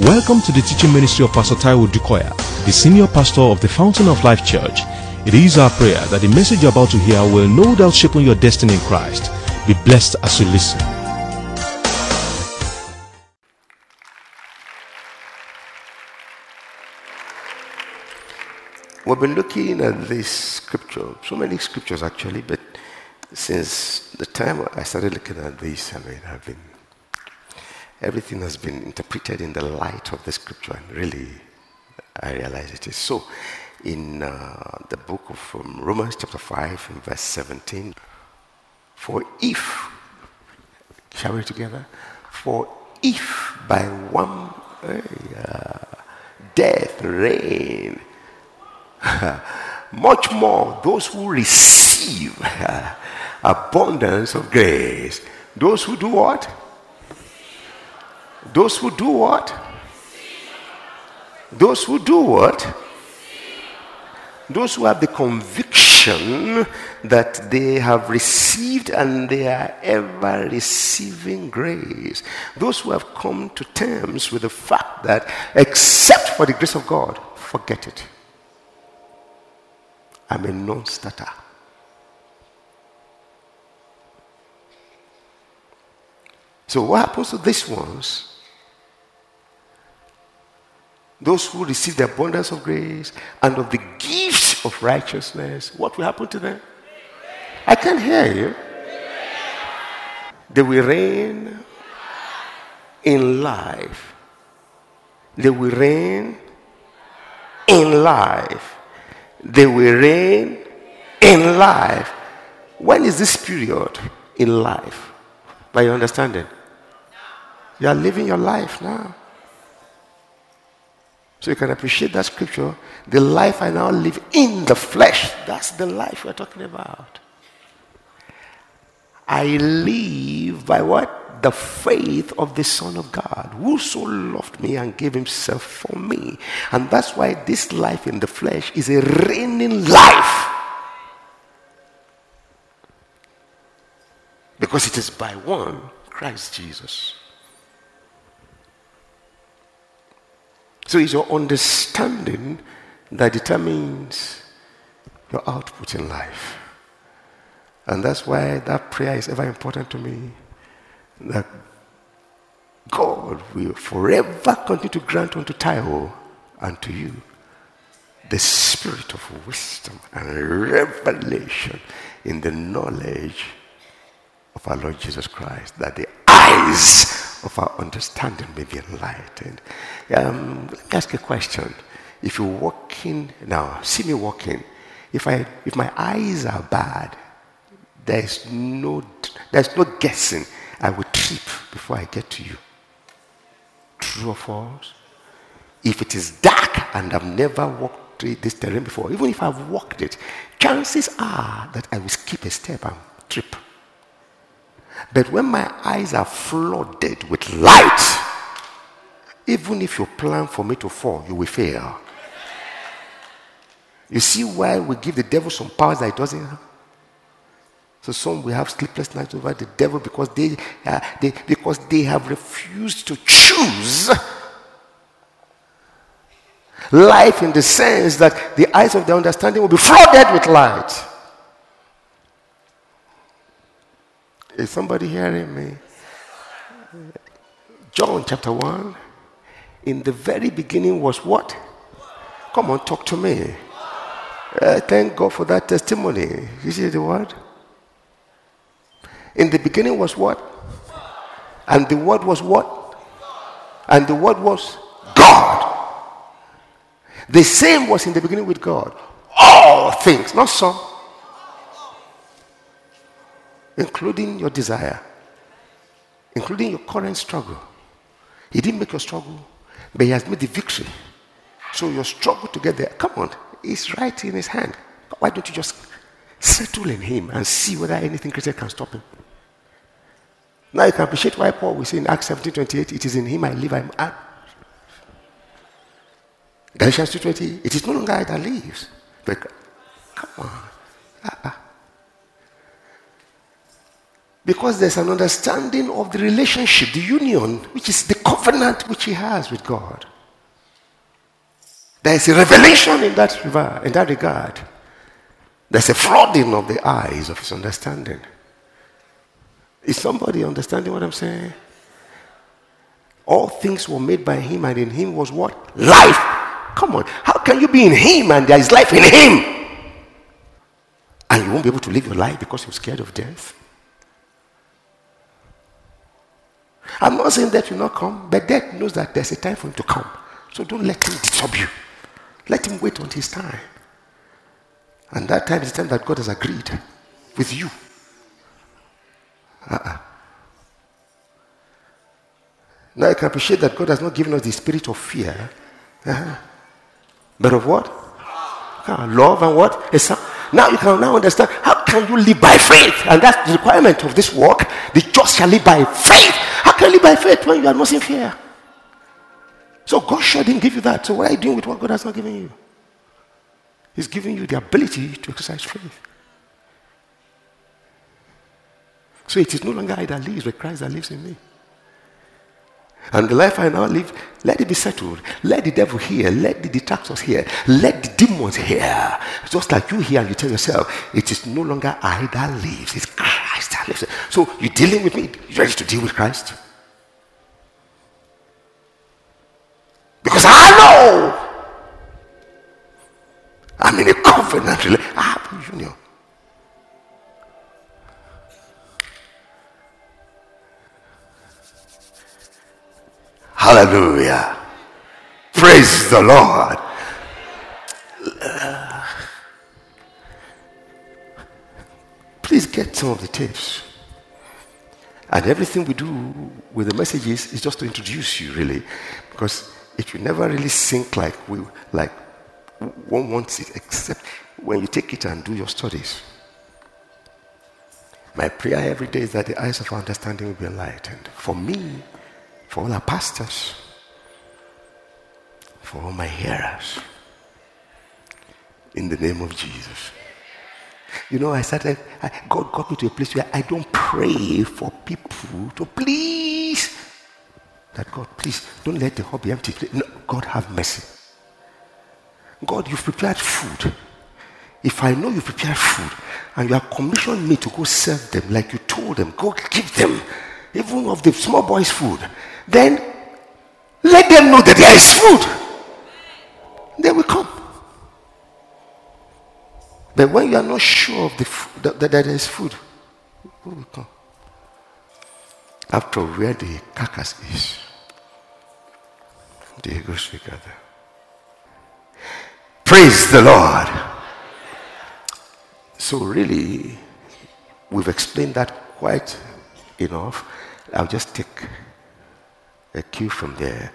Welcome to the teaching ministry of Pastor Taiwo Odukoya, the senior pastor of the Fountain of Life Church. It is our prayer that the message you're about to hear will no doubt shape your destiny in Christ. Be blessed as you listen. We've been looking at this scripture, so many scriptures actually, but since the time I started looking at this, I mean, I've been, everything has been interpreted in the light of the scripture, and really, I realize it is so. In uh, the book of um, Romans, chapter 5, and verse 17, for if, shall we together? For if by one uh, death reign, much more those who receive abundance of grace. Those who do what? Those who do what? Those who do what? Those who have the conviction that they have received and they are ever receiving grace. Those who have come to terms with the fact that except for the grace of God, forget it. I'm a non starter. So, what happens to these ones? Those who receive the abundance of grace and of the gifts of righteousness, what will happen to them? I can't hear you. They will reign in life. They will reign in life. They will reign in life. When is this period in life? By your understanding? You are living your life now. So you can appreciate that scripture. The life I now live in the flesh. That's the life we're talking about. I live by what? The faith of the Son of God, who so loved me and gave himself for me. And that's why this life in the flesh is a reigning life. Because it is by one, Christ Jesus. So it's your understanding that determines your output in life. And that's why that prayer is ever important to me. That God will forever continue to grant unto Taiwo and to you the spirit of wisdom and revelation in the knowledge of our Lord Jesus Christ, that the eyes of our understanding may be enlightened. Um, let me ask a question. If you're walking now, see me walking. If I if my eyes are bad, there's no there's no guessing. I will trip before I get to you. True or false? If it is dark and I've never walked this terrain before, even if I've walked it, chances are that I will skip a step and trip. But when my eyes are flooded with light, even if you plan for me to fall, you will fail. You see why we give the devil some powers that he doesn't have? So some we have sleepless nights over the devil because they, uh, they, because they have refused to choose life in the sense that the eyes of their understanding will be flooded with light. Is somebody hearing me? John chapter 1. In the very beginning was what? Come on, talk to me. Uh, thank God for that testimony. You see the word? In the beginning was what? And the word was what? And the word was God. The same was in the beginning with God. All things, not some, including your desire, including your current struggle. He didn't make your struggle, but He has made the victory. So your struggle to get there, come on, it's right in His hand. Why don't you just settle in Him and see whether anything greater can stop Him? Now you can appreciate why Paul will say in Acts 17 28, it is in Him I live, I'm at. Galatians 2.20, it is no longer I that lives. But come on. Uh-uh. Because there's an understanding of the relationship, the union, which is the covenant which he has with God. There's a revelation in that, regard, in that regard. There's a flooding of the eyes of his understanding. Is somebody understanding what I'm saying? All things were made by him, and in him was what? Life. Come on. How can you be in him and there is life in him? And you won't be able to live your life because you're scared of death? I'm not saying death will not come, but death knows that there's a time for him to come. So don't let him disturb you. Let him wait on his time. And that time is the time that God has agreed with you. Uh-uh. Now I can appreciate that God has not given us the spirit of fear, uh-huh. but of what? Uh, love and what? Now you can now understand how can you live by faith, and that's the requirement of this work. The just shall live by faith. How can you live by faith when you are not in fear? So God sure didn't give you that. So what are you doing with what God has not given you? He's giving you the ability to exercise faith. So it is no longer I that lives, but Christ that lives in me. And the life I now live, let it be settled. Let the devil hear. Let the detractors hear. Let the demons hear. Just like you hear and you tell yourself, it is no longer I that lives, it's Christ that lives. So you're dealing with me. You ready to deal with Christ? Because I know I'm in a covenant relationship. Ah, Junior. Hallelujah. Praise the Lord. Please get some of the tapes. And everything we do with the messages is just to introduce you, really, because it will never really sink like we like one wants it, except when you take it and do your studies. My prayer every day is that the eyes of our understanding will be enlightened. For me, for all our pastors, for all my hearers. In the name of Jesus. You know, I started, I, God got me to a place where I don't pray for people to please. That God, please, don't let the hobby empty. No, God, have mercy. God, you've prepared food. If I know you've prepared food and you have commissioned me to go serve them like you told them, go give them even of the small boys' food then let them know that there is food. They will come. But when you are not sure of the food, that, that there is food, who will come? After where the carcass is, the eagles will gather. Praise the Lord. So, really, we've explained that quite enough. I'll just take a cue from there.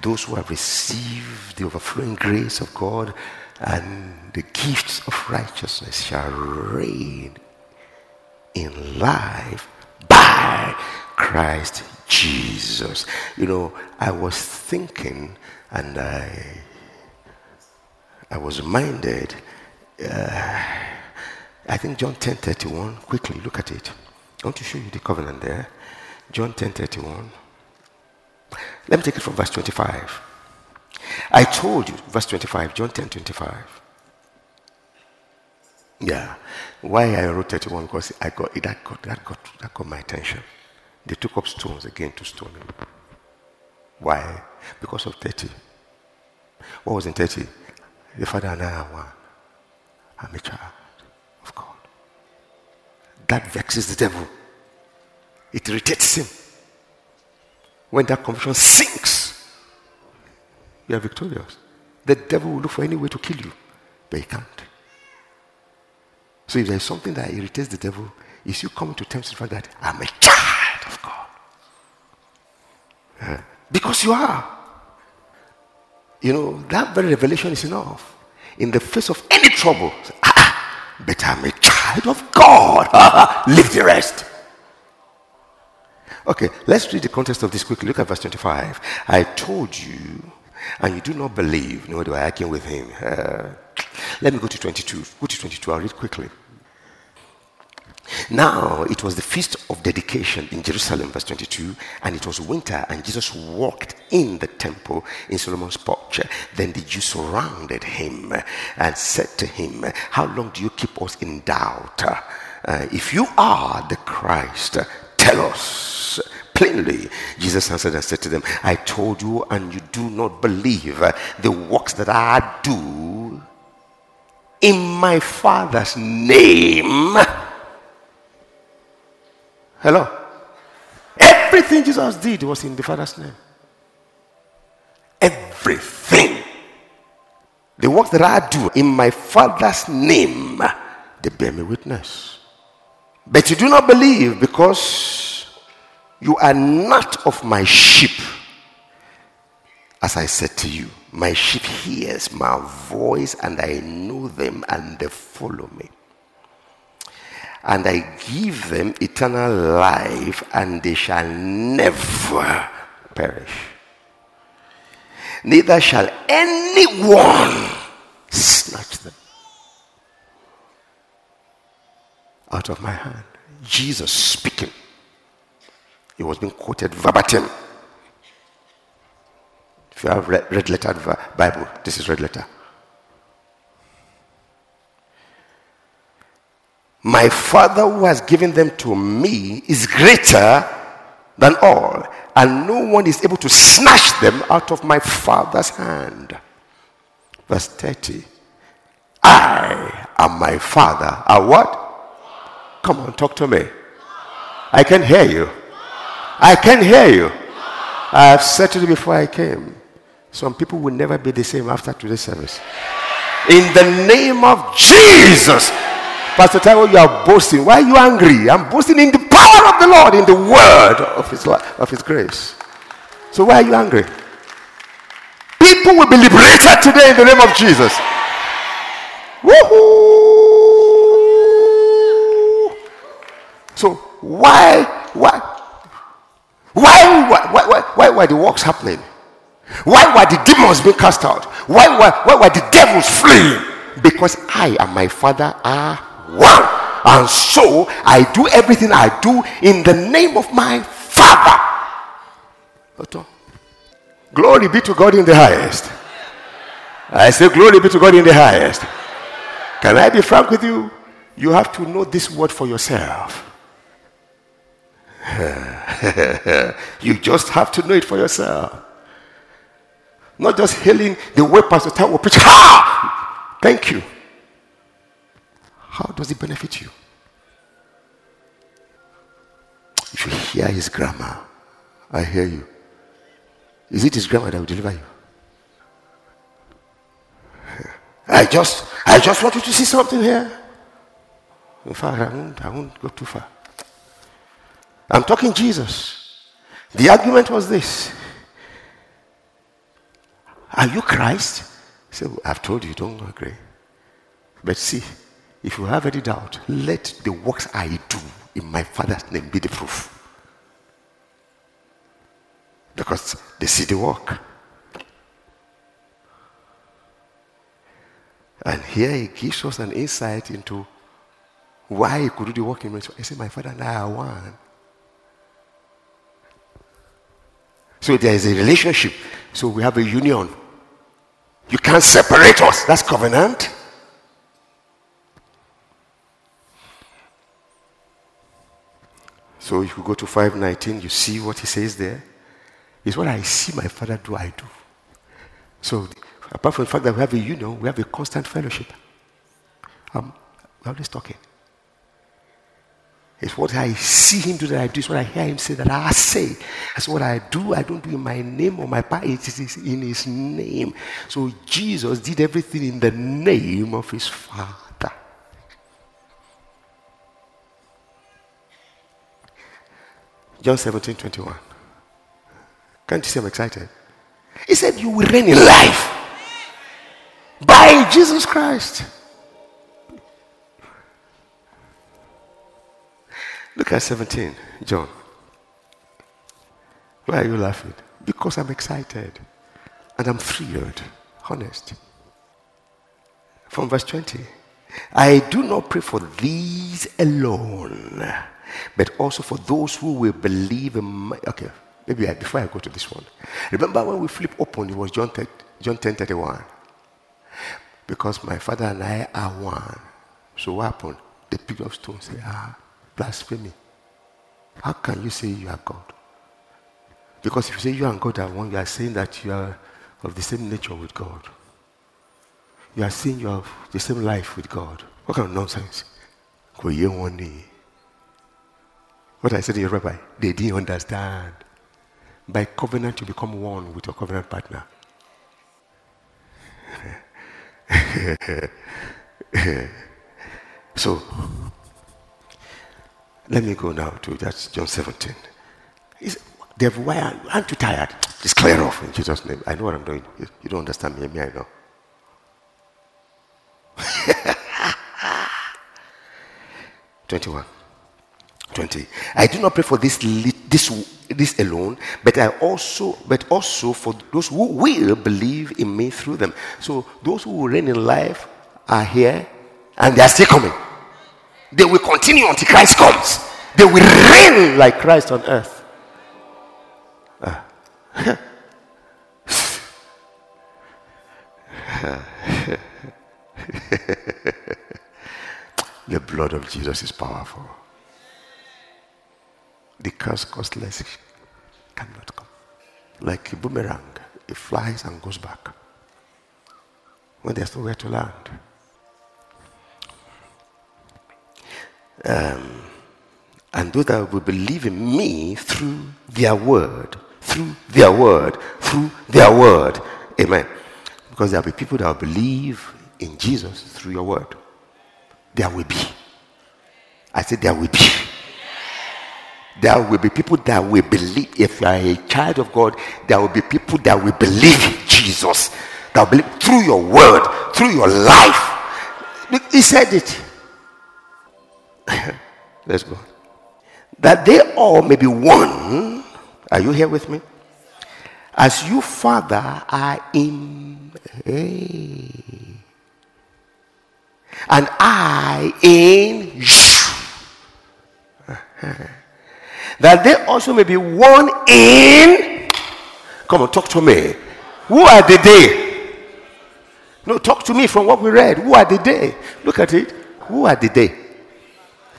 Those who have received the overflowing grace of God and the gifts of righteousness shall reign in life by Christ Jesus. You know, I was thinking and I, I was reminded, uh, I think John 10 31, quickly look at it. I want to show you the covenant there. John 10 31. Let me take it from verse 25. I told you, verse 25, John 10 25. Yeah. Why I wrote 31? Because I got that got that got that got my attention. They took up stones again to stone him. Why? Because of 30. What was in 30? The father and I are one. I'm a child of God. That vexes the devil. It irritates him. When that conviction sinks, you are victorious. The devil will look for any way to kill you, but he can't. So if there is something that irritates the devil, is you coming to terms with the fact that I'm a child of God. Uh, because you are. You know, that very revelation is enough. In the face of any trouble, ah, but I'm a child of God. Leave the rest. Okay, let's read the context of this quickly. Look at verse 25. I told you, and you do not believe. No, do I argue with him? Uh, let me go to 22. Go to 22. I'll read quickly. Now, it was the feast of dedication in Jerusalem, verse 22, and it was winter, and Jesus walked in the temple in Solomon's porch. Then the Jews surrounded him and said to him, How long do you keep us in doubt? Uh, if you are the Christ, tell us plainly. Jesus answered and said to them, I told you, and you do not believe. The works that I do in my Father's name. Hello? Everything Jesus did was in the Father's name. Everything. The works that I do in my Father's name, they bear me witness. But you do not believe because you are not of my sheep. As I said to you, my sheep hears my voice and I know them and they follow me. And I give them eternal life and they shall never perish. Neither shall anyone snatch them out of my hand. Jesus speaking. It was being quoted verbatim. If you have red, red letter Bible, this is red letter. My Father who has given them to me is greater than all, and no one is able to snatch them out of my Father's hand. Verse 30. I and my Father are what? Come on, talk to me. I can hear you. I can hear you. I have said it before I came. Some people will never be the same after today's service. In the name of Jesus. Pastor Taiwo, you are boasting. Why are you angry? I'm boasting in the power of the Lord, in the word of his, of his grace. So why are you angry? People will be liberated today in the name of Jesus. Woohoo! So why, why, why, why, why, why were the works happening? Why were the demons being cast out? Why were, why were the devils fleeing? Because I and my Father are one. And so I do everything I do in the name of my Father. Glory be to God in the highest. I say, Glory be to God in the highest. Can I be frank with you? You have to know this word for yourself. you just have to know it for yourself. Not just hailing the way Pastor Tal will preach. Ha! Thank you. How does it benefit you? If you hear his grammar, I hear you. Is it his grammar that will deliver you? I just, I just want you to see something here. In fact, I won't, I won't go too far. I'm talking Jesus. The argument was this Are you Christ? He said, I've told you, don't agree. But see, if you have any doubt, let the works I do in my Father's name be the proof. Because they see the work. And here he gives us an insight into why he could do the work in me. He said, My Father and I are one. So there is a relationship. So we have a union. You can't separate us. That's covenant. So if you go to 519, you see what he says there. It's what I see my father do, I do. So apart from the fact that we have a union, we have a constant fellowship. Um, we're always talking. It's what I see him do that I do. It's what I hear him say that I say. That's what I do. I don't do in my name or my power. It is in his name. So Jesus did everything in the name of his Father. John 17, 21. Can't you see I'm excited? He said, You will reign in life by Jesus Christ. Look at 17, John. Why are you laughing? Because I'm excited and I'm thrilled, honest. From verse 20, I do not pray for these alone, but also for those who will believe in my. Okay, maybe I, before I go to this one, remember when we flip open, it was John, 10, John 10 31. Because my father and I are one. So what happened? The picked of stone say, ah, blasphemy. How can you say you are God? Because if you say you and God are one, you are saying that you are of the same nature with God. You are saying you have the same life with God. What kind of nonsense? What I said to your rabbi, they didn't understand. By covenant, you become one with your covenant partner. so, let me go now to that John 17. Is, devil, why aren't you tired? Just clear off in Jesus' name. I know what I'm doing. You, you don't understand me. Me, I know. 21. 20. I do not pray for this, this, this alone, but I also, but also for those who will believe in me through them. So those who will reign in life are here and they are still coming. They will continue until Christ comes. They will reign like Christ on earth. The blood of Jesus is powerful. The curse costless cannot come. Like a boomerang, it flies and goes back. When there's nowhere to land. Um, and those that will believe in me through their word, through their word, through their word. Amen. Because there will be people that will believe in Jesus through your word. There will be. I said, there will be. There will be people that will believe. If you are a child of God, there will be people that will believe in Jesus. That will believe through your word, through your life. He said it. Let's go. That they all may be one. Are you here with me? As you, Father, are in. And I in you. Uh-huh. that they also may be one in. Come on, talk to me. Who are the they? No, talk to me from what we read. Who are the they? Look at it. Who are the they?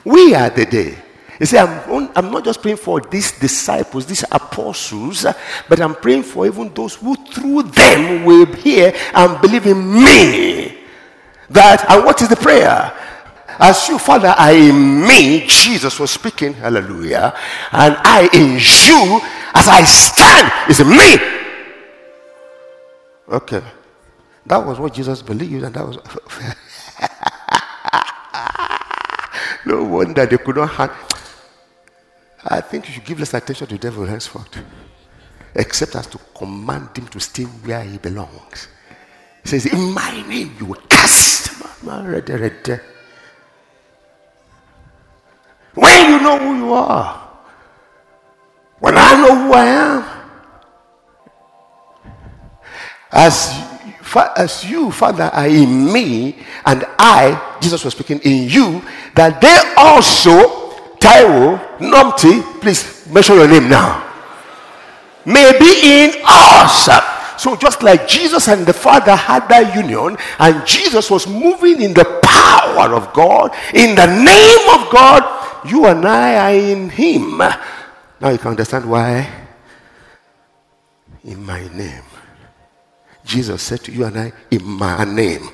We are the day. You see, I'm, I'm not just praying for these disciples, these apostles, but I'm praying for even those who through them will hear and believe in me. That, and what is the prayer? As you, Father, I in me, Jesus was speaking, hallelujah, and I in you, as I stand, is me. Okay. That was what Jesus believed, and that was. no wonder they could not have. I think you should give less attention to the devil henceforth, except as to command him to stay where he belongs. He says, In my name you will cast. When you know who you are, when I know who I am, as, as you, Father, are in me, and I, Jesus was speaking, in you, that they also, Taiwo, Nomti, please mention your name now, may be in us so just like Jesus and the Father had that union, and Jesus was moving in the power of God, in the name of God, you and I are in Him. Now you can understand why. In my name. Jesus said to you and I, in my name.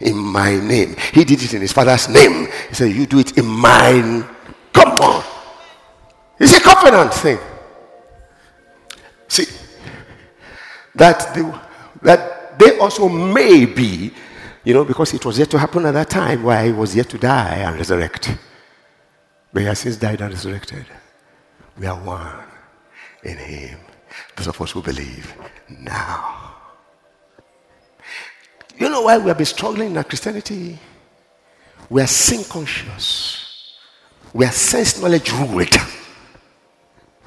In my name. He did it in his father's name. He said, You do it in mine. Come on. It's a covenant thing. See, that they, that they also may be, you know, because it was yet to happen at that time where he was yet to die and resurrect. But he has since died and resurrected. We are one in him. Those of us who believe now. You know why we have been struggling in our Christianity? We are sin conscious. We are sense knowledge ruled.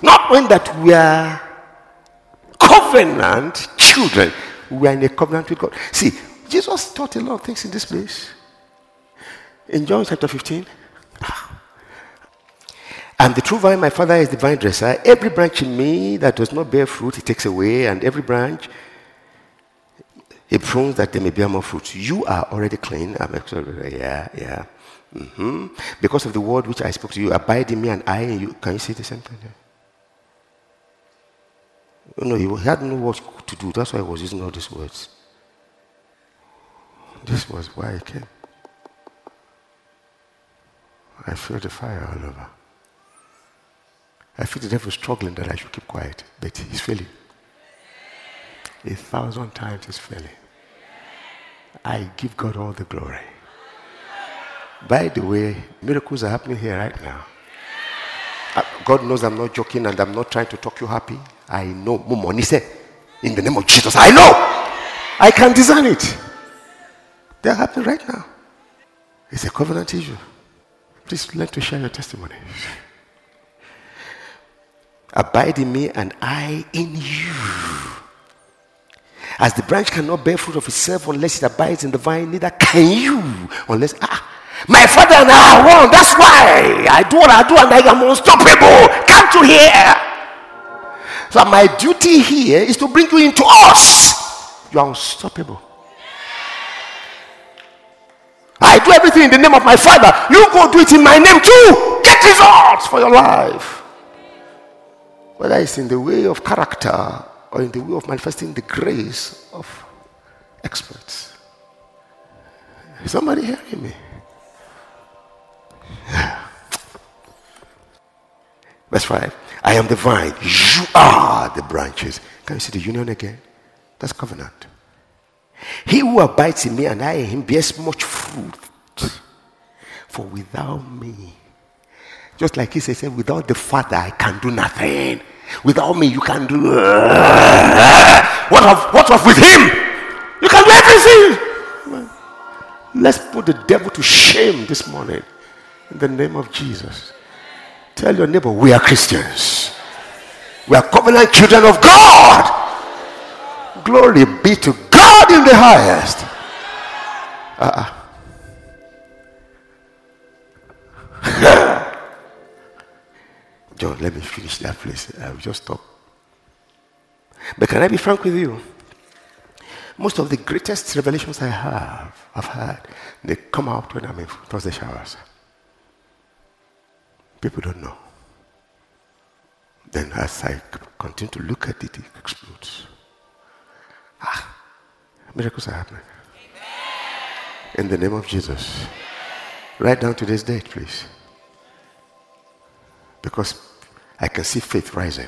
Not when that we are covenant children. We are in a covenant with God. See, Jesus taught a lot of things in this place. In John chapter 15. Ah, and the true vine, my father is the vine dresser. Every branch in me that does not bear fruit, he takes away, and every branch he prunes that they may bear more fruit. You are already clean. I'm actually, yeah, yeah. Mm-hmm. Because of the word which I spoke to you, abide in me and I in you. Can you see the same thing? No, he had no work to do. That's why he was using all these words. This was why he came. I feel the fire all over. I feel the devil struggling that I should keep quiet, but he's failing. A thousand times he's failing. I give God all the glory. By the way, miracles are happening here right now. Uh, God knows I'm not joking and I'm not trying to talk you happy. I know. In the name of Jesus, I know. I can design it. They're happening right now. It's a covenant issue. Please learn to share your testimony. Abide in me and I in you. As the branch cannot bear fruit of itself unless it abides in the vine, neither can you unless ah, my father and I are one. That's why I do what I do and I am unstoppable. Come to here. So my duty here is to bring you into us. You are unstoppable. I do everything in the name of my father. You go do it in my name too. Get results for your life. Whether it's in the way of character or in the way of manifesting the grace of experts. Is somebody hearing me? Verse 5. I am the vine. You are the branches. Can you see the union again? That's covenant. He who abides in me and I in him bears much fruit. For without me, just like he said, without the Father, I can do nothing. Without me, you can do. Uh, what of what of with him? You can do everything. Let's put the devil to shame this morning in the name of Jesus. Tell your neighbor, we are Christians. We are covenant children of God. Glory be to God in the highest. Uh-uh. John, let me finish that place. I will just stop. But can I be frank with you? Most of the greatest revelations I have, I've had, they come out when I'm in the showers. People don't know. Then as I continue to look at it, it explodes. Ah, miracles are happening. In the name of Jesus. Write down today's date, please. Because I can see faith rising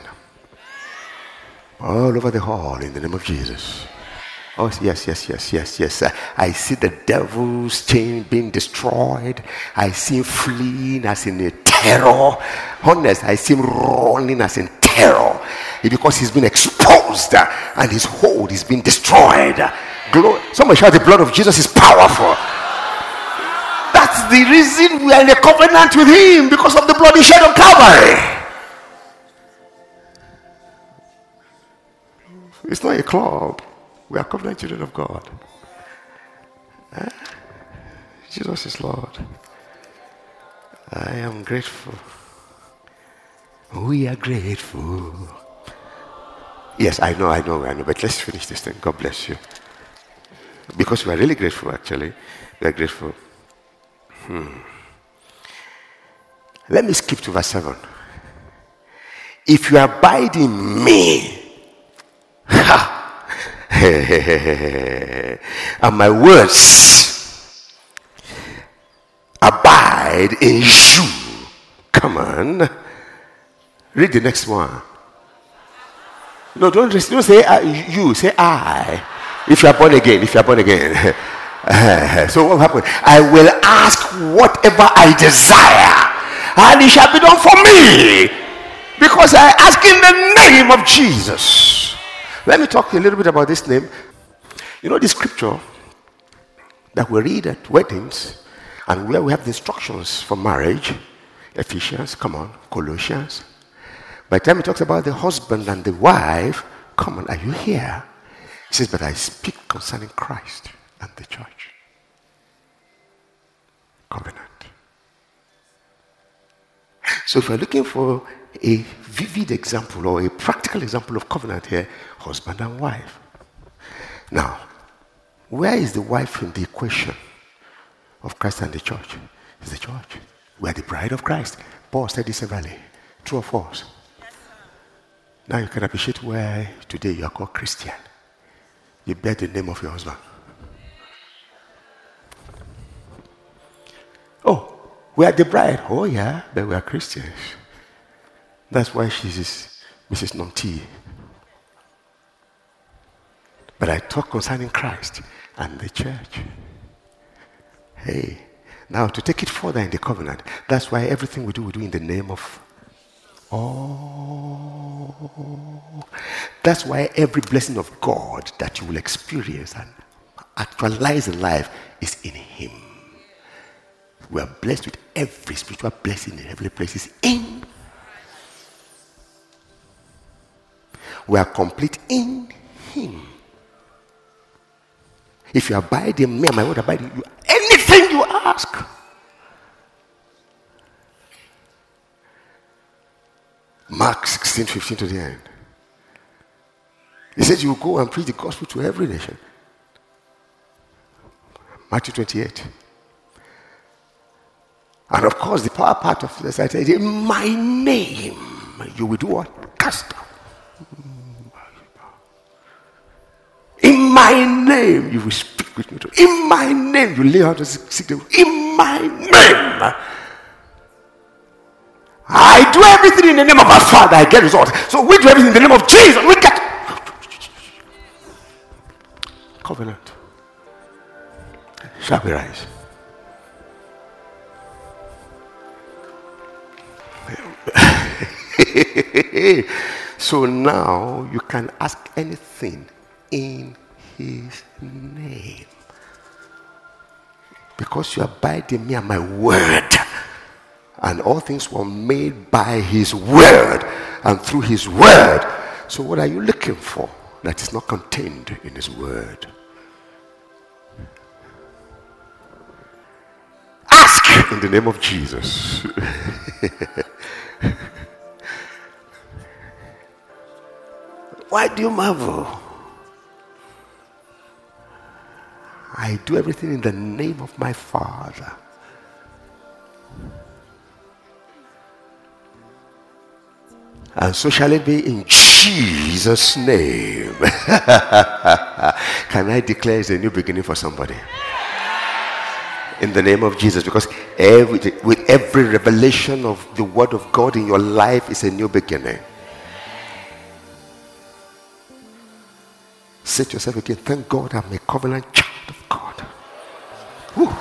all over the hall in the name of Jesus. Oh, yes, yes, yes, yes, yes. I see the devil's chain being destroyed. I see him fleeing as in a terror. Honest, I see him running as in terror. Because he's been exposed and his hold is being destroyed. Glory. Somebody shout, The blood of Jesus is powerful. That's the reason we are in a covenant with him because of the blood he shed on Calvary. It's not a club. We are covenant children of God. Eh? Jesus is Lord. I am grateful. We are grateful. Yes, I know, I know, I know. But let's finish this thing. God bless you. Because we are really grateful, actually. We are grateful. Hmm. Let me skip to verse 7. If you abide in me, and my words abide in you. Come on. Read the next one. No, don't, don't say uh, you, say I. If you are born again, if you are born again. so what happened? I will ask whatever I desire, and it shall be done for me. Because I ask in the name of Jesus. Let me talk a little bit about this name. You know the scripture that we read at weddings and where we have the instructions for marriage, Ephesians, come on, Colossians. By the time he talks about the husband and the wife, come on, are you here? He says, but I speak concerning Christ and the church. Covenant. So if you're looking for a vivid example or a practical example of covenant here, husband and wife. Now, where is the wife in the equation of Christ and the church? It's the church. We are the bride of Christ. Paul said this severally. True or false? Yes, now you can appreciate why today you are called Christian. You bear the name of your husband. Oh, we are the bride. Oh, yeah, but we are Christians. That's why she's Mrs. Nonti. But I talk concerning Christ and the church. Hey, now to take it further in the covenant, that's why everything we do, we do in the name of. Oh, that's why every blessing of God that you will experience and actualize in life is in Him. We are blessed with every spiritual blessing in heavenly places in. We are complete in Him. If you abide in me, my word abide in you. Anything you ask. Mark 16, 15 to the end. He says, You go and preach the gospel to every nation. Matthew 28. And of course, the power part of this, I said, In my name, you will do what? Cast out. In my name, you will speak with me. In my name, you lay out the sick. In my name. I do everything in the name of our Father, I get results. So we do everything in the name of Jesus, we get covenant. Shall we rise? so now you can ask anything in his name. Because you abide in me and my word. And all things were made by his word and through his word. So, what are you looking for that is not contained in his word? Ask in the name of Jesus. Why do you marvel? I do everything in the name of my Father. And so shall it be in Jesus' name. Can I declare it's a new beginning for somebody? In the name of Jesus, because every, with every revelation of the Word of God in your life is a new beginning. Say yourself again, thank God I'm a covenant child of God. Whew.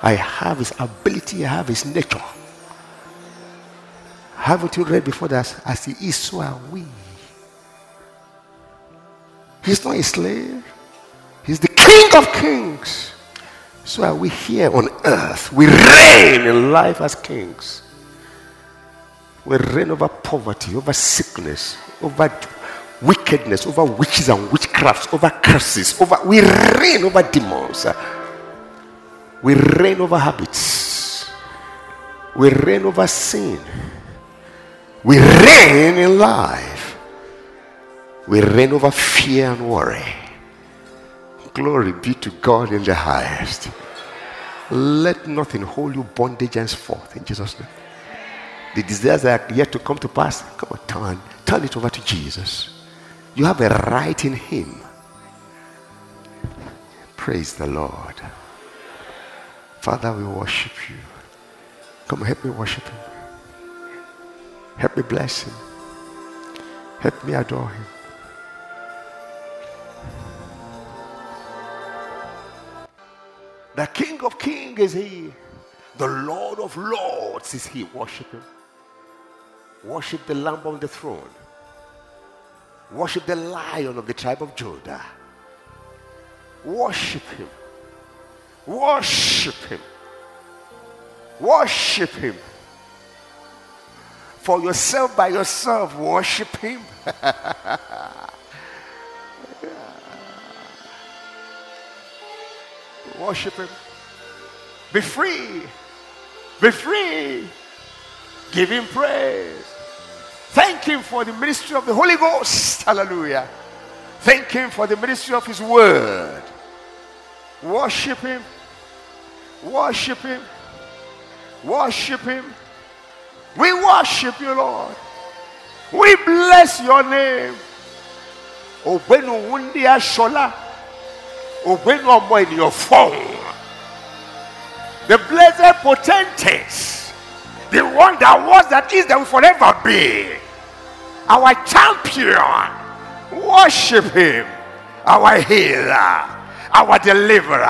I have his ability, I have his nature. Haven't you read before that? As he is, so are we. He's not a slave, he's the king of kings. So are we here on earth. We reign in life as kings. We reign over poverty, over sickness, over wickedness, over witches and witchcrafts, over curses, over we reign over demons. We reign over habits. We reign over sin. We reign in life. We reign over fear and worry. Glory be to God in the highest. Let nothing hold you bondage henceforth in Jesus' name. The desires that are yet to come to pass, come on, turn, turn it over to Jesus. You have a right in Him. Praise the Lord. Father, we worship you. Come help me worship Him. Help me bless Him. Help me adore Him. The King of Kings is He. The Lord of Lords is He. Worship Him. Worship the Lamb on the throne. Worship the lion of the tribe of Judah. Worship him. Worship him. Worship him. For yourself by yourself, worship him. worship him. Be free. Be free. Give him praise. Thank him for the ministry of the Holy Ghost. Hallelujah. Thank him for the ministry of his word. Worship him. Worship him. Worship him. We worship you, Lord. We bless your name. Obenu wundi ashola. Obenu ọmọ ènìyàn fọ́hùn. The blessed potentate. The one that was, that is, that will forever be. Our champion. Worship him. Our healer. Our deliverer.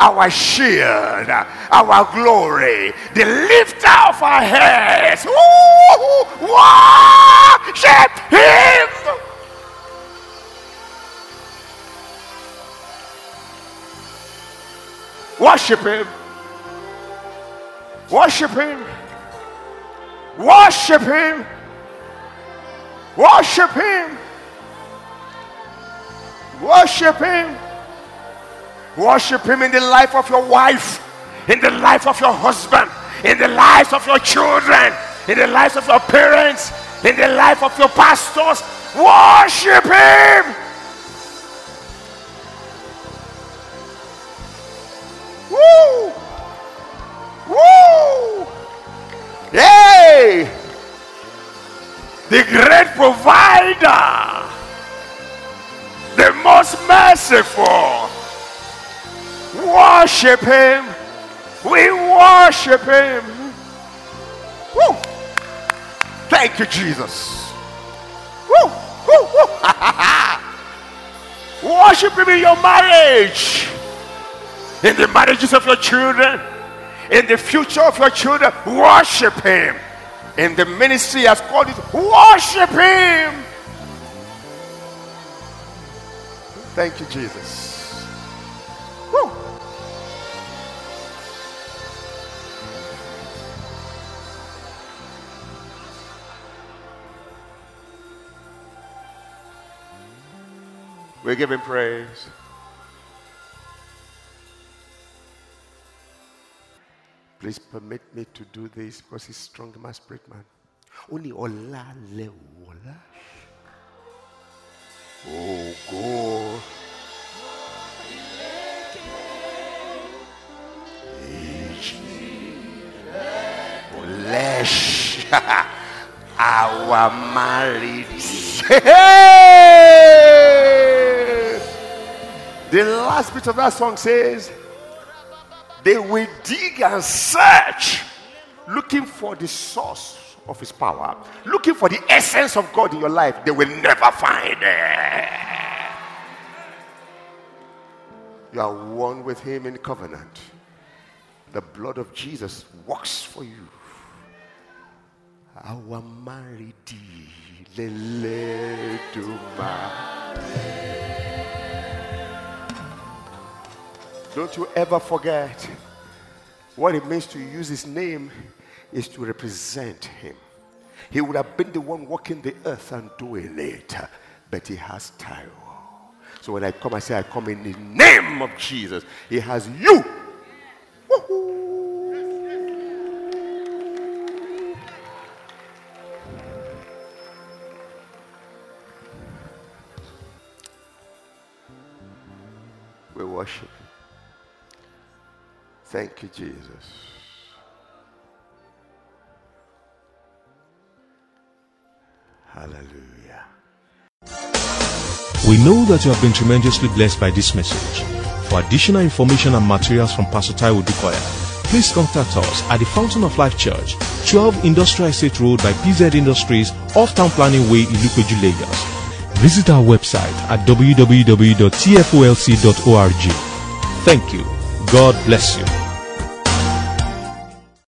Our shield. Our glory. The lifter of our heads. Worship him. Worship him. Worship him. Worship him. Worship him. Worship him. Worship him in the life of your wife, in the life of your husband, in the lives of your children, in the lives of your parents, in the life of your pastors. Worship him. Provider, the most merciful. Worship him. We worship him. Woo! Thank you, Jesus. Woo! Woo! Woo! worship him in your marriage in the marriages of your children, in the future of your children. Worship Him. In the ministry has called it, worship Him. Thank you, Jesus. Woo. We give Him praise. Please permit me to do this because he's strong in my spirit, man. Only Ola Leola. Oh, God. Olesh. Our marriage. The last bit of that song says, they will dig and search looking for the source of his power, looking for the essence of God in your life. They will never find it. You are one with him in covenant. The blood of Jesus works for you. Our married lele Don't you ever forget what it means to use his name is to represent him. He would have been the one walking the earth and doing it, but he has title. So when I come, I say, I come in the name of Jesus. He has you. Jesus. Hallelujah. We know that you have been tremendously blessed by this message. For additional information and materials from Pastor Taiwo Odukoya, please contact us at the Fountain of Life Church, 12 Industrial Estate Road by PZ Industries, off Town Planning Way, Ilupeju, Lagos. Visit our website at www.tfolc.org. Thank you. God bless you.